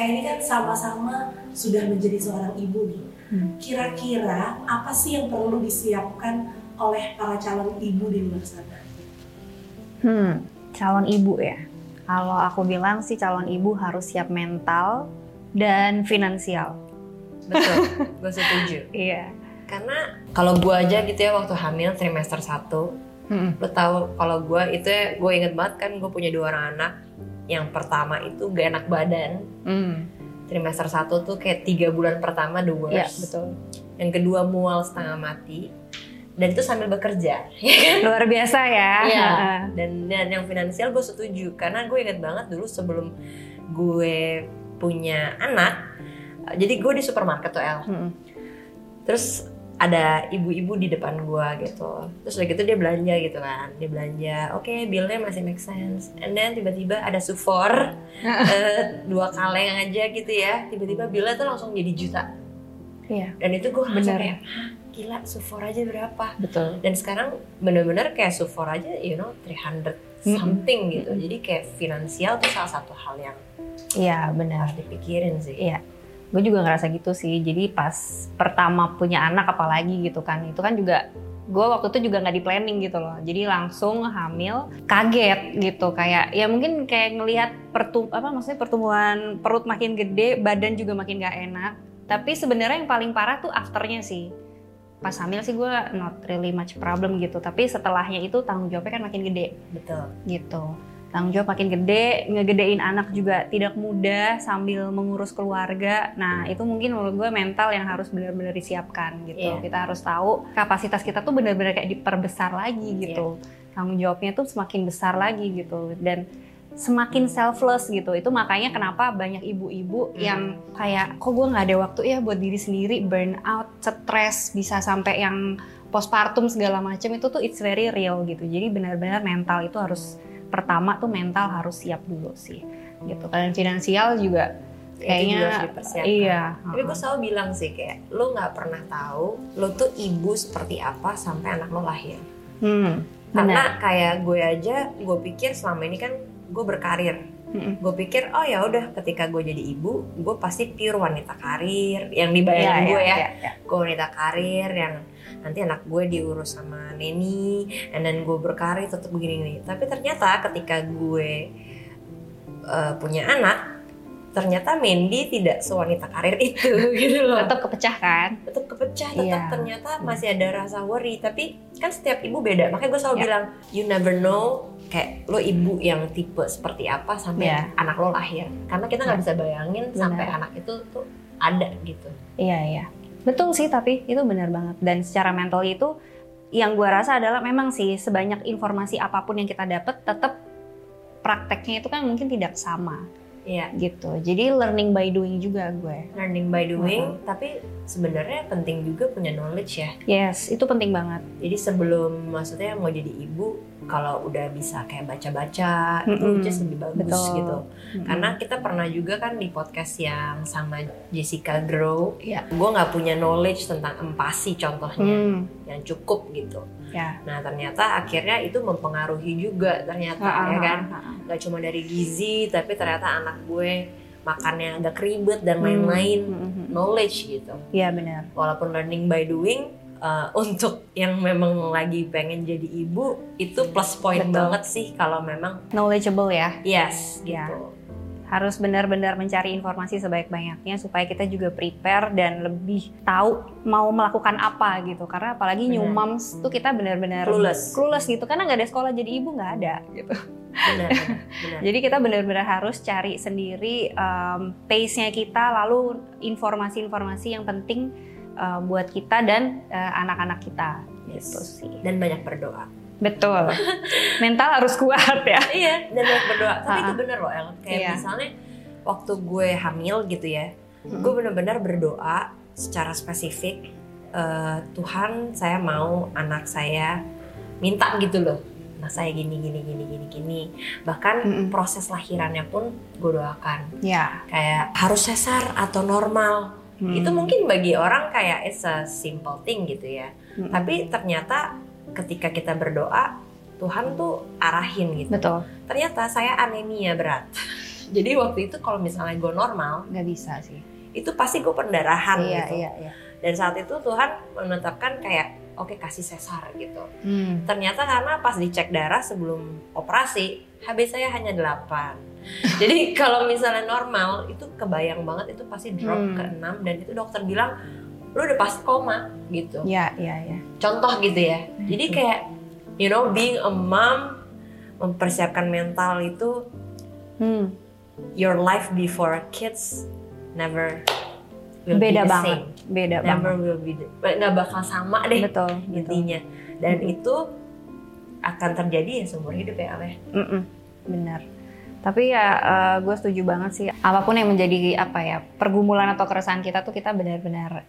Elrika ini kan sama-sama sudah menjadi seorang ibu nih. Hmm. Kira-kira apa sih yang perlu disiapkan oleh para calon ibu di luar sana? Hmm, calon ibu ya. Kalau aku bilang sih calon ibu harus siap mental dan finansial. Betul, gue setuju. Iya. Karena kalau gue aja gitu ya waktu hamil trimester 1 Hmm. lo tahu kalau gue itu ya gue inget banget kan gue punya dua orang anak yang pertama itu gak enak badan Hmm. trimester 1 tuh kayak tiga bulan pertama the worst Iya, betul. yang kedua mual setengah mati dan itu sambil bekerja ya kan Luar biasa ya. Iya. Dan dan yang finansial gue setuju karena gue inget banget dulu sebelum gue punya anak jadi gue di supermarket tuh El Hmm. terus ada ibu-ibu di depan gua gitu. Terus udah gitu dia belanja gitu kan. Dia belanja oke billnya masih make sense. And then tiba-tiba ada sufor eh, dua kaleng aja gitu ya. Tiba-tiba billnya tuh langsung jadi juta. Iya, dan itu gue langsung Bener. kayak "Hah, gila sufor aja berapa? Betul. dan sekarang bener-bener kayak sufor aja you know 300 something gitu. Jadi kayak finansial tuh salah satu hal yang Iya, benar. harus dipikirin sih. Iya. Gue juga ngerasa gitu sih. Jadi pas pertama punya anak apalagi gitu kan. Itu kan juga gue waktu itu juga nggak di planning gitu loh. Jadi langsung hamil, kaget gitu kayak ya mungkin kayak ngelihat pertum apa maksudnya pertumbuhan perut makin gede, badan juga makin gak enak. Tapi sebenarnya yang paling parah tuh afternya sih. Pas hamil sih gue not really much problem gitu. Tapi setelahnya itu tanggung jawabnya kan makin gede betul gitu. Tanggung jawab makin gede, ngegedein anak juga tidak mudah sambil mengurus keluarga. Nah, itu mungkin menurut gue mental yang harus benar-benar disiapkan gitu. Iya. Kita harus tahu kapasitas kita tuh benar-benar kayak diperbesar lagi gitu. Tanggung jawabnya tuh semakin besar lagi gitu dan semakin selfless gitu. Itu makanya kenapa banyak ibu-ibu yang kayak kok gue nggak ada waktu ya buat diri sendiri, burn out, stres, bisa sampai yang postpartum segala macam itu tuh it's very real gitu. Jadi benar-benar mental itu harus pertama tuh mental harus siap dulu sih gitu. Dan finansial juga kayaknya iya. Tapi gue selalu bilang sih kayak lo nggak pernah tahu lo tuh ibu seperti apa sampai anak lo lahir. Hmm, Karena kayak gue aja, gue pikir selama ini kan gue berkarir. Mm-mm. Gue pikir oh ya udah ketika gue jadi ibu, gue pasti pure wanita karir yang dibayangin Iya, gue iya, ya. iya, iya. Gue wanita karir yang nanti anak gue diurus sama neni, and then gue berkarir tetap begini-gini. Tapi ternyata ketika gue uh, punya anak, ternyata Mandy tidak sewanita karir itu gitu loh Tetap kepecah kan? tetap kepecah tetap Iya. ternyata masih ada rasa worry tapi kan setiap ibu beda makanya gue selalu Iya. bilang you never know kayak lo ibu yang tipe seperti apa sampai Iya. anak lo lahir karena kita nggak Iya. bisa bayangin Benar. sampai anak itu tuh ada gitu Iya iya. Betul sih tapi itu benar banget. Dan secara mental itu yang gue rasa adalah memang sih sebanyak informasi apa pun yang kita dapat tetap prakteknya itu kan mungkin tidak sama Iya gitu. Jadi learning by doing juga gue. learning by doing tapi sebenarnya penting juga punya knowledge ya Yes, itu penting banget. jadi sebelum maksudnya mau jadi ibu kalau udah bisa kayak baca-baca itu Mm-mm. just lebih bagus Betul. gitu Karena kita pernah juga kan di podcast yang sama Jessica Grow, Iya. gue nggak punya knowledge tentang empati contohnya Hmm, yang cukup gitu. ya. Nah ternyata akhirnya itu mempengaruhi juga ternyata Ah, ya ah, kan, nggak cuma dari gizi tapi ternyata anak gue makannya agak ribet dan Hmm, lain-lain hmm, hmm, hmm. knowledge gitu. Iya benar. Walaupun learning by doing. Uh, untuk yang memang lagi pengen jadi ibu itu plus point Betul. banget sih kalau memang Knowledgeable ya. yes Iya. gitu. Harus benar-benar mencari informasi sebaik-banyaknya supaya kita juga prepare dan lebih tahu mau melakukan apa gitu. Karena apalagi new Benar. moms tuh kita benar-benar Clueless. clueless gitu karena nggak ada sekolah jadi ibu nggak ada gitu. Benar, benar, benar. Jadi kita benar-benar harus cari sendiri um, pace-nya kita, lalu informasi-informasi yang penting uh, buat kita dan uh, anak-anak kita. Yes. Gitu sih. dan banyak berdoa. Betul. Mental harus kuat ya. iya, dan banyak berdoa. Tapi Ha-ha. itu bener loh, El. Kayak Iya. misalnya waktu gue hamil gitu ya, gue bener-bener berdoa secara spesifik. eh, Tuhan, saya mau anak saya minta gitu loh. Anak saya gini, gini, gini, gini, gini. Bahkan Mm-mm. proses lahirannya pun gue doakan. Ya. Kayak harus sesar atau normal. Hmm. Itu mungkin bagi orang kayak it's a simple thing gitu ya. Mm-mm. Tapi ternyata ketika kita berdoa, Tuhan tuh arahin gitu. betul. Ternyata saya anemia berat. Jadi waktu itu kalau misalnya gue normal, nggak bisa sih. itu pasti gue pendarahan Iya gitu. iya iya. Dan saat itu Tuhan menetapkan kayak oke kasih sesar gitu. Hmm. Ternyata karena pas dicek darah sebelum operasi, HB saya hanya 8. Jadi kalau misalnya normal itu kebayang banget itu pasti drop Hmm. ke 6 dan itu dokter bilang lu udah pasti koma gitu. Iya iya iya. Contoh gitu ya. Jadi kayak you know being a mom mempersiapkan mental itu Hmm. your life before kids never will Beda be the banget. same. Beda Never banget. will be the, nggak bakal sama deh Betul betul. intinya. Dan Mhm. itu akan terjadi ya seumur hidup ya Ale. Mm-mm, benar. Tapi ya gue setuju banget sih. Apa pun yang menjadi apa ya pergumulan atau keresahan kita tuh kita benar-benar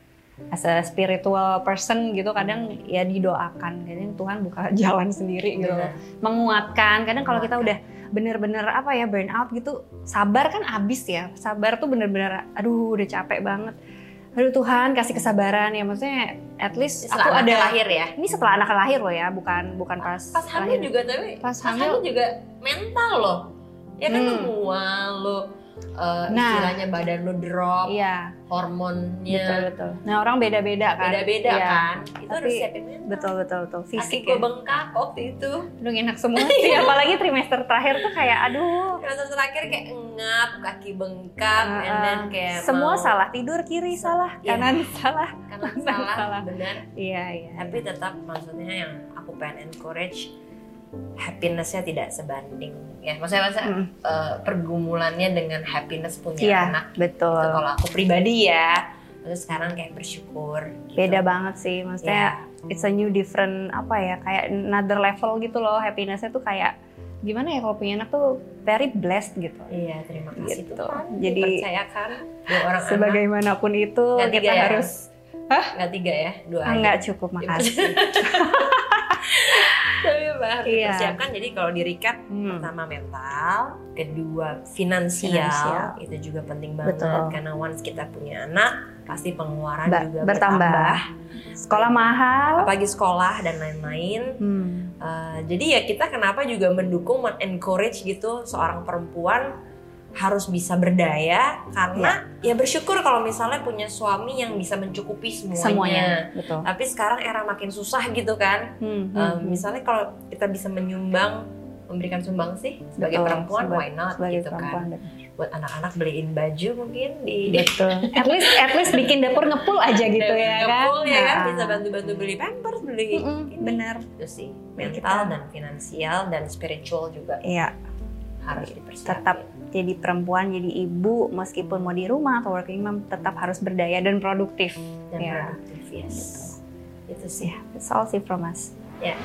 as a spiritual person gitu kadang ya didoakan. Kadang Tuhan buka jalan sendiri gitu. Benar. Menguatkan. Kadang kalau kita udah bener-bener apa ya burn out gitu, sabar kan abis ya. Sabar tuh bener-bener aduh udah capek banget. Aduh Tuhan kasih kesabaran ya maksudnya at least Setelah aku ada lahir ya. ini setelah anak lahir loh ya, bukan bukan pas Pas hamil lahir. juga tapi Pas pas hamil- hamil juga mental loh. Ya kan Hmm. lu mual, lu uh, Nah. istilahnya badan lu drop, Iya. hormonnya betul betul. Nah orang beda-beda kan. beda-beda Iya. kan. Itu harus Tapi- siapin mental. Betul betul betul. Kaki Fisik gue ya. bengkak waktu itu. Aduh enak semua sih. Apalagi trimester terakhir tuh kayak aduh. Trimester terakhir kayak engap, kaki bengkap, Uh, and then uh, kayak semua mau salah tidur kiri salah Iya. kanan salah. kanan Kanan salah, salah. benar. Iya iya. Tapi tetap maksudnya yang aku pengen encourage happinessnya tidak sebanding ya maksudnya masa Mm. eh, pergumulannya dengan happiness punya Iya anak betul. Itu kalau aku pribadi ya terus sekarang kayak bersyukur gitu. Beda banget sih. Maksudnya ya it's a new different apa ya kayak another level gitu loh happinessnya tuh kayak gimana ya kalau punya anak tuh very blessed gitu. iya terima kasih Gitu. Tuhan Jadi, dipercayakan dua orang anak Sebagaimanapun itu Nggak kita tiga ya? harus nggak tiga ya dua aja enggak cukup makasih. apa harus Iya. dipersiapkan jadi kalau di recap Hmm. pertama mental, kedua finansial, Finansial. itu juga penting banget Betul. karena once kita punya anak pasti pengeluaran Ba- juga bertambah. bertambah, Sekolah mahal. apalagi sekolah dan lain-lain. Hmm. Uh, jadi ya kita kenapa juga mendukung, encourage gitu seorang perempuan harus bisa berdaya karena ya, bersyukur kalau misalnya punya suami yang bisa mencukupi semuanya. Semuanya, betul. Tapi sekarang era makin susah gitu kan. Hmm, hmm, Um, hmm. misalnya kalau kita bisa menyumbang memberikan sumbang sih sebagai Betul, perempuan seba- why not sebagai gitu perempuan, kan betul. buat anak-anak beliin baju mungkin di Betul. at least at least bikin dapur ngepul aja gitu ya kan. Ngepul ya kan Nah. bisa bantu-bantu beli pampers beli Mm-mm, ini. bener. itu sih mental Kita- dan finansial dan spiritual juga Iya, harus dipersiapkan tetap jadi perempuan, jadi ibu meskipun mau di rumah atau working mom tetap harus berdaya dan produktif. dan ya. produktif yes itu sih That's all sih from us. ya